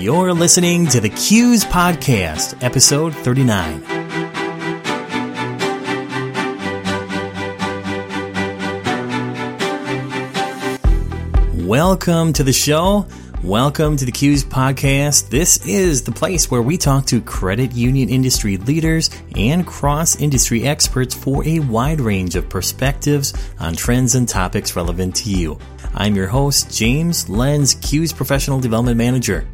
You're listening to the CUES Podcast, episode 39. Welcome to the show. Welcome to the CUES Podcast. This is the place where we talk to credit union industry leaders and cross industry experts for a wide range of perspectives on trends and topics relevant to you. I'm your host, James Lenz, CUES Professional Development Manager.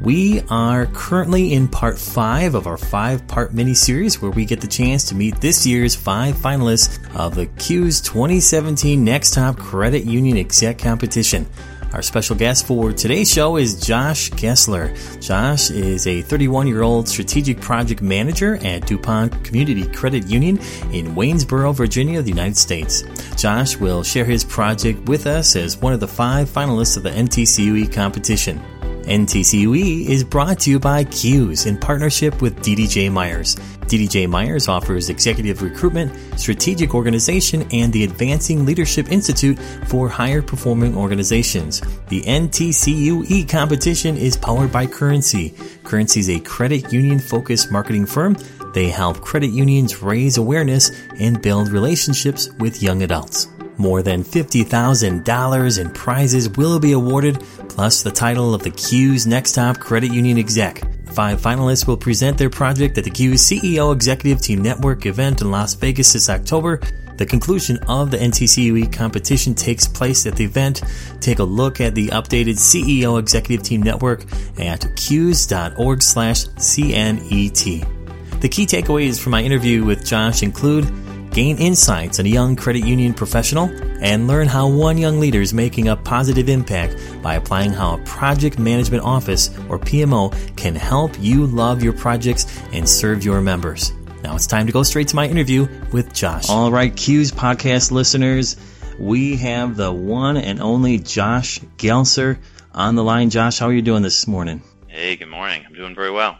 We are currently in part five of our five part mini series where we get the chance to meet this year's five finalists of the CUES 2017 Next Top Credit Union Exec Competition. Our special guest for today's show is Josh Gessler. Josh is a 31 year old strategic project manager at DuPont Community Credit Union in Waynesboro, Virginia, the United States. Josh will share his project with us as one of the five finalists of the NTCUE competition. NTCUE is brought to you by CUES in partnership with DDJ Myers. DDJ Myers offers executive recruitment, strategic organization, and the Advancing Leadership Institute for higher performing organizations. The NTCUE competition is powered by Currency. Currency is a credit union focused marketing firm. They help credit unions raise awareness and build relationships with young adults. More than $50,000 in prizes will be awarded, plus the title of the CUES Next Top Credit Union Exec. Five finalists will present their project at the CUES CEO Executive Team Network event in Las Vegas this October. The conclusion of the NTCUE competition takes place at the event. Take a look at the updated CEO Executive Team Network at cues.org slash CNET. The key takeaways from my interview with Josh include gain insights on a young credit union professional, and learn how one young leader is making a positive impact by applying how a project management office or PMO can help you love your projects and serve your members. Now it's time to go straight to my interview with Josh. All right, CUES podcast listeners, we have the one and only Josh Gelser on the line. Josh, how are you doing this morning? Hey, good morning. I'm doing very well.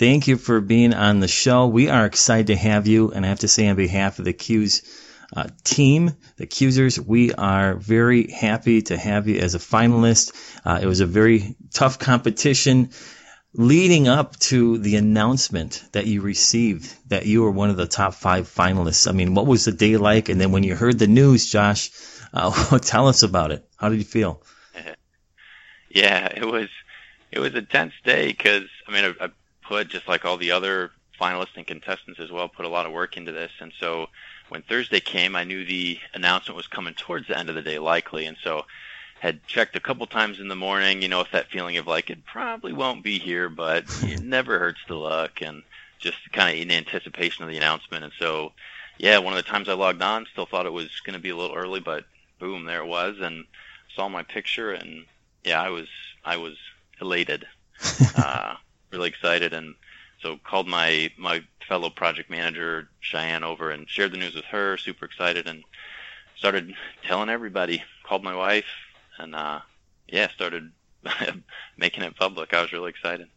Thank you for being on the show. We are excited to have you, and I have to say on behalf of the CUES uh, team, the Qsers, we are very happy to have you as a finalist. Uh, it was a very tough competition leading up to the announcement that you received that you were one of the top five finalists. I mean, what was the day like? And then when you heard the news, Josh, uh, tell us about it. How did you feel? Yeah, it was it was a tense day because I mean I, put, just like all the other finalists and contestants as well, put a lot of work into this. And so when Thursday came, I knew the announcement was coming towards the end of the day, likely. And so had checked a couple times in the morning, you know, with that feeling of like it probably won't be here, but it never hurts to look, and just kind of in anticipation of the announcement. And so, yeah, one of the times I logged on, still thought it was going to be a little early, but boom, there it was, and saw my picture, and yeah, I was I was elated. uh, really excited and so called my my fellow project manager Cheyenne over and shared the news with her. Super excited and started telling everybody. Called my wife and uh, yeah, started making it public. I was really excited.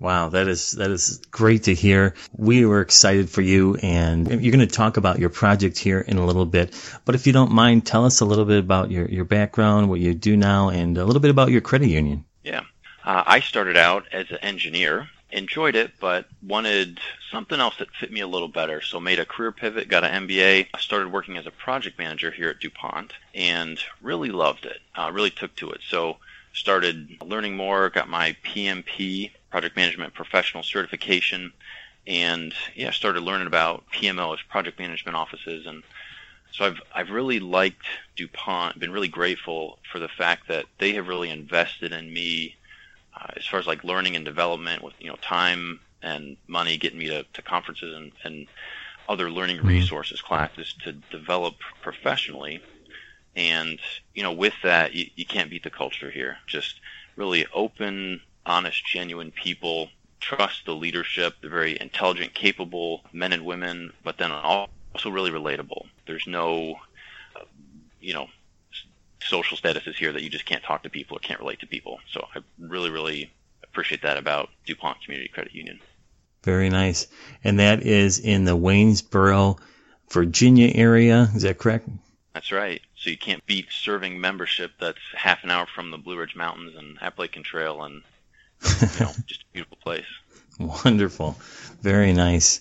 Wow, that is that is great to hear. We were excited for you, and you're going to talk about your project here in a little bit. But if you don't mind, tell us a little bit about your your background, what you do now, and a little bit about your credit union. Yeah, uh, I started out as an engineer, enjoyed it, but wanted something else that fit me a little better. So made a career pivot, got an MBA, started working as a project manager here at DuPont, and really loved it. Uh, really took to it. So started learning more, got my PMP, project management professional certification, and yeah, started learning about PMOs, project management offices, and so I've I've really liked DuPont, been really grateful for the fact that they have really invested in me uh, as far as like learning and development with you know time and money getting me to, to conferences and, and other learning mm-hmm. resources classes to develop professionally. And you know with that you, you can't beat the culture here. Just really open honest genuine people trust the leadership they're very intelligent capable men and women but then also really relatable. There's no uh, you know social statuses here that you just can't talk to people or can't relate to people. So I really, really appreciate that about DuPont Community Credit Union. Very nice. And that is in the Waynesboro, Virginia area. Is that correct? That's right. So you can't beat serving membership that's half an hour from the Blue Ridge Mountains and Appalachian Trail and you know, just a beautiful place. Wonderful. Very nice.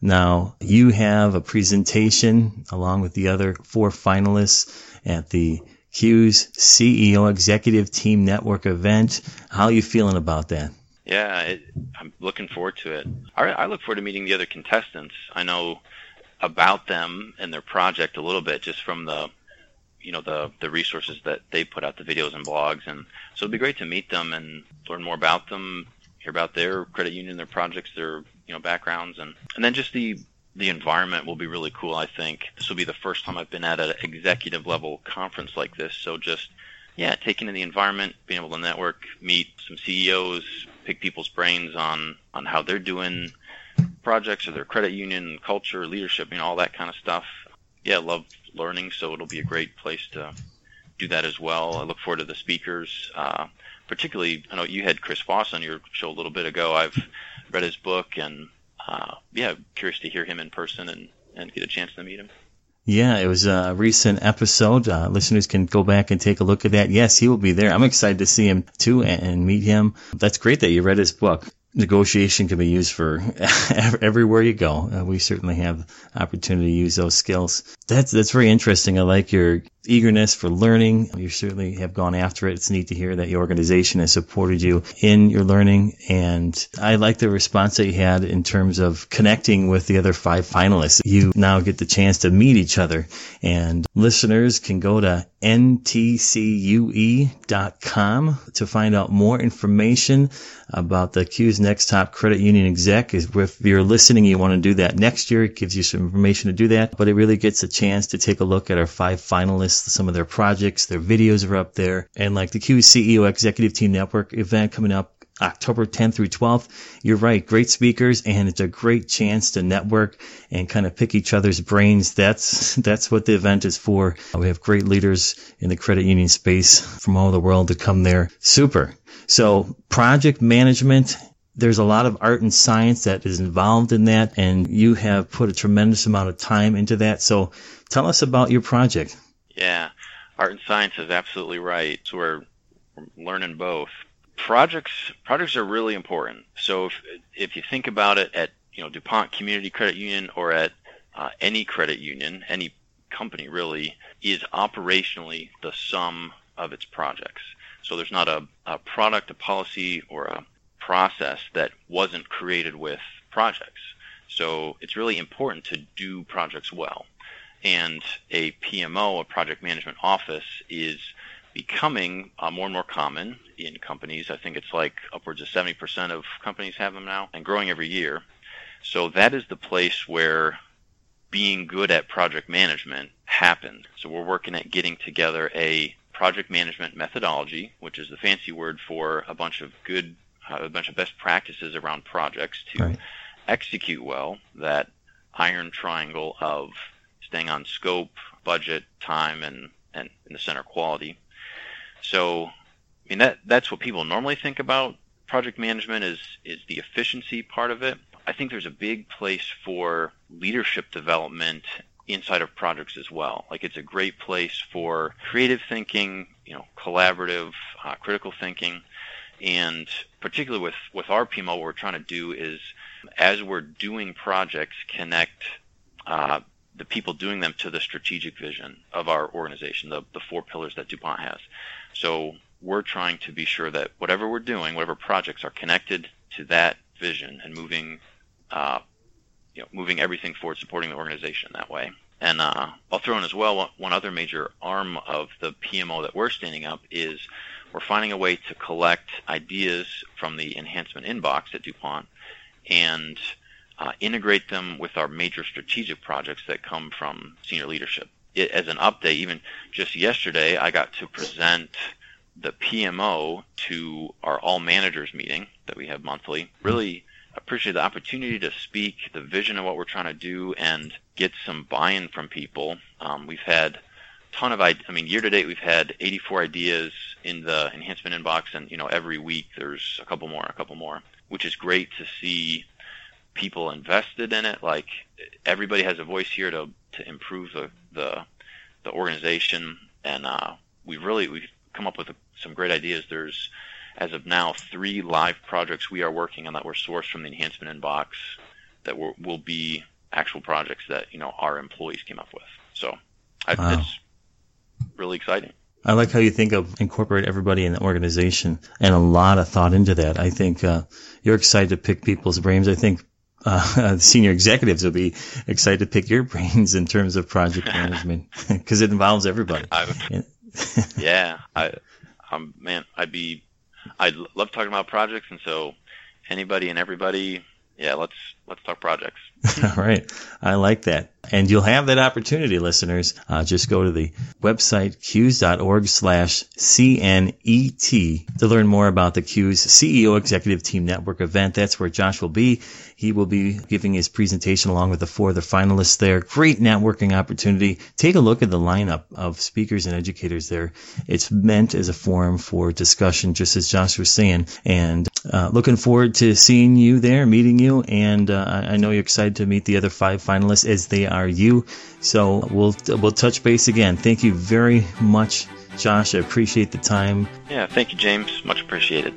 Now, you have a presentation along with the other four finalists at the CUES CEO Executive Team Network event. How are you feeling about that? Yeah, it, I'm looking forward to it. I, I look forward to meeting the other contestants. I know about them and their project a little bit just from the you know the the resources that they put out the videos and blogs and so it'd be great to meet them and learn more about them hear about their credit union their projects their you know backgrounds and and then just the the environment will be really cool i think. This will be the first time i've been at an executive level conference like this. So just yeah taking in the environment being able to network meet some ceos pick people's brains on on how they're doing projects or their credit union culture leadership you know all that kind of stuff. Yeah love learning so it'll be a great place to do that as well. I look forward to the speakers uh, particularly i know you had chris voss on your show a little bit ago. I've read his book and uh, yeah curious to hear him in person and and get a chance to meet him yeah, it was a recent episode. Uh, listeners can go back and take a look at that. Yes, he will be there. I'm excited to see him too and, and meet him. That's great that you read his book negotiation can be used for everywhere you go. Uh, we certainly have opportunity to use those skills. That's that's very interesting. I like your eagerness for learning. You certainly have gone after it. It's neat to hear that your organization has supported you in your learning. And I like the response that you had in terms of connecting with the other five finalists. You now get the chance to meet each other and listeners can go to ntcue.com to find out more information about the CUES Next Top Credit Union Exec. If you're listening, you want to do that next year. It gives you some information to do that, but it really gets a chance to take a look at our five finalists, some of their projects, their videos are up there. And like the CUES CEO Executive Team Network event coming up October 10th through 12th. You're right. Great speakers and it's a great chance to network and kind of pick each other's brains. That's, that's what the event is for. We have great leaders in the credit union space from all over the world to come there. Super. So project management, there's a lot of art and science that is involved in that and you have put a tremendous amount of time into that. So tell us about your project. Yeah. Art and science is absolutely right. So we're, we're learning both projects projects are really important. So if if you think about it at you know DuPont Community Credit Union or at uh, any credit union, any company really is operationally the sum of its projects. So there's not a, a product, a policy, or a process that wasn't created with projects. So it's really important to do projects well. And a PMO, a project management office, is becoming uh, more and more common in companies. I think it's like upwards of 70% of companies have them now and growing every year. So that is the place where being good at project management happens. So we're working at getting together a project management methodology, which is the fancy word for a bunch of good, a bunch of best practices around projects to right. execute well. That iron triangle of staying on scope, budget, time, and, and in the center quality. So, I mean that that's what people normally think about project management is is the efficiency part of it. I think there's a big place for leadership development inside of projects as well. Like it's a great place for creative thinking, you know, collaborative, uh, critical thinking, and particularly with with our PMO, what we're trying to do is as we're doing projects, connect uh, the people doing them to the strategic vision of our organization, the, the four pillars that DuPont has. So we're trying to be sure that whatever we're doing, whatever projects are connected to that vision and moving, uh, you know, moving everything forward, supporting the organization that way. And uh, I'll throw in as well one, one other major arm of the PMO that we're standing up is we're finding a way to collect ideas from the enhancement inbox at DuPont and uh, integrate them with our major strategic projects that come from senior leadership. It, as an update, even just yesterday, I got to present the PMO to our all managers meeting that we have monthly. Really appreciate the opportunity to speak the vision of what we're trying to do and get some buy-in from people. Um, we've had ton of I mean year to date we've had 84 ideas in the enhancement inbox and you know every week there's a couple more a couple more which is great to see people invested in it. Like everybody has a voice here to to improve the the, the organization, and uh, we really we've come up with some great ideas. There's as of now, three live projects we are working on that were sourced from the enhancement inbox that will, will be actual projects that you know our employees came up with. So I, wow. it's really exciting. I like how you think of incorporate everybody in the organization and a lot of thought into that. I think uh, you're excited to pick people's brains. I think uh, senior executives will be excited to pick your brains in terms of project management because it involves everybody. I, yeah, I, um, man, I'd be, I'd love talking about projects, and so anybody and everybody, yeah, let's let's talk projects. All right, I like that. And you'll have that opportunity, listeners. Uh, just go to the website, CUES.org slash CNET to learn more about the CUES CEO Executive Team Network event. That's where Josh will be. He will be giving his presentation along with the four other finalists there. Great networking opportunity. Take a look at the lineup of speakers and educators there. It's meant as a forum for discussion, just as Josh was saying. And uh, looking forward to seeing you there, meeting you. And uh, I know you're excited to meet the other five finalists as they are you. So we'll we'll touch base again. Thank you very much, Josh. I appreciate the time. Yeah, thank you, James. Much appreciated.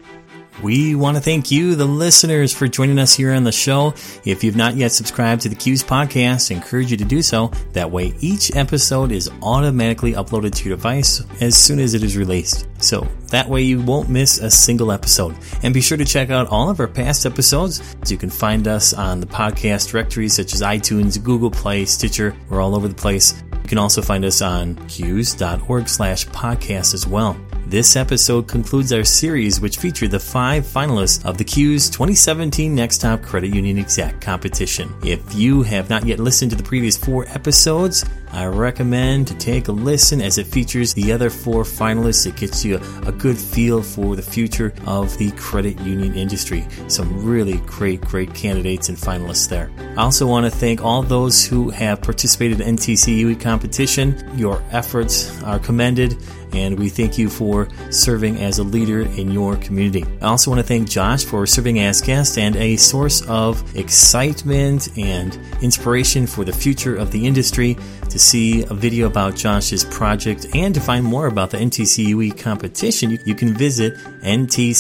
We want to thank you, the listeners, for joining us here on the show. If you've not yet subscribed to the CUES podcast, I encourage you to do so. That way, each episode is automatically uploaded to your device as soon as it is released. So that way you won't miss a single episode. And be sure to check out all of our past episodes. You can find us on the podcast directories such as iTunes, Google Play, Stitcher. We're all over the place. You can also find us on cues.org slash podcast as well. This episode concludes our series, which featured the five finalists of the CUES 2017 Next Top Credit Union Exec competition. If you have not yet listened to the previous four episodes, I recommend to take a listen as it features the other four finalists. It gets you a, good feel for the future of the credit union industry. Some really great, great candidates and finalists there. I also want to thank all those who have participated in NTCUE competition. Your efforts are commended and we thank you for serving as a leader in your community. I also want to thank Josh for serving as guest and a source of excitement and inspiration for the future of the industry. To see a video about Josh's project and to find more about the NTCUE competition, you can visit ntcue.com.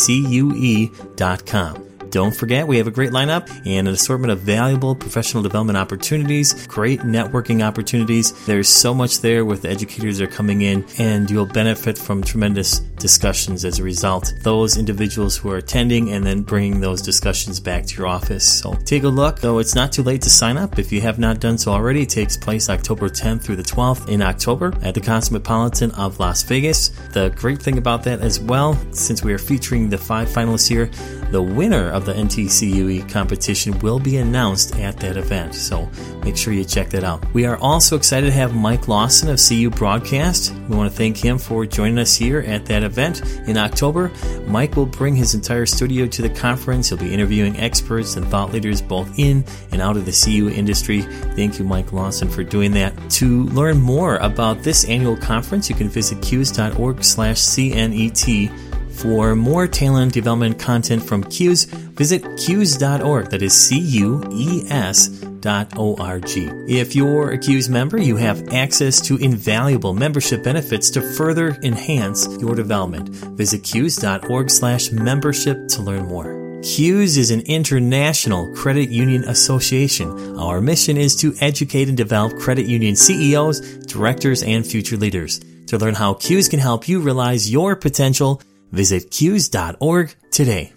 Don't forget, we have a great lineup and an assortment of valuable professional development opportunities, great networking opportunities. There's so much there with the educators that are coming in, and you'll benefit from tremendous discussions as a result. Those individuals who are attending and then bringing those discussions back to your office. So take a look, though it's not too late to sign up. If you have not done so already, it takes place October 10th through the 12th in October at the Cosmopolitan of Las Vegas. The great thing about that as well, since we are featuring the five finalists here, the winner of the NTCUE competition will be announced at that event, so make sure you check that out. We are also excited to have Mike Lawson of CU Broadcast. We want to thank him for joining us here at that event in October. Mike will bring his entire studio to the conference. He'll be interviewing experts and thought leaders both in and out of the CU industry. Thank you, Mike Lawson, for doing that. To learn more about this annual conference, you can visit cues.org slash CNET for more talent development content from CUES, visit cues.org. That is C U E S dot O-R-G. If you're a CUES member, you have access to invaluable membership benefits to further enhance your development. Visit cues.org slash membership to learn more. CUES is an international credit union association. Our mission is to educate and develop credit union CEOs, directors, and future leaders. To learn how CUES can help you realize your potential, Visit cues.org today.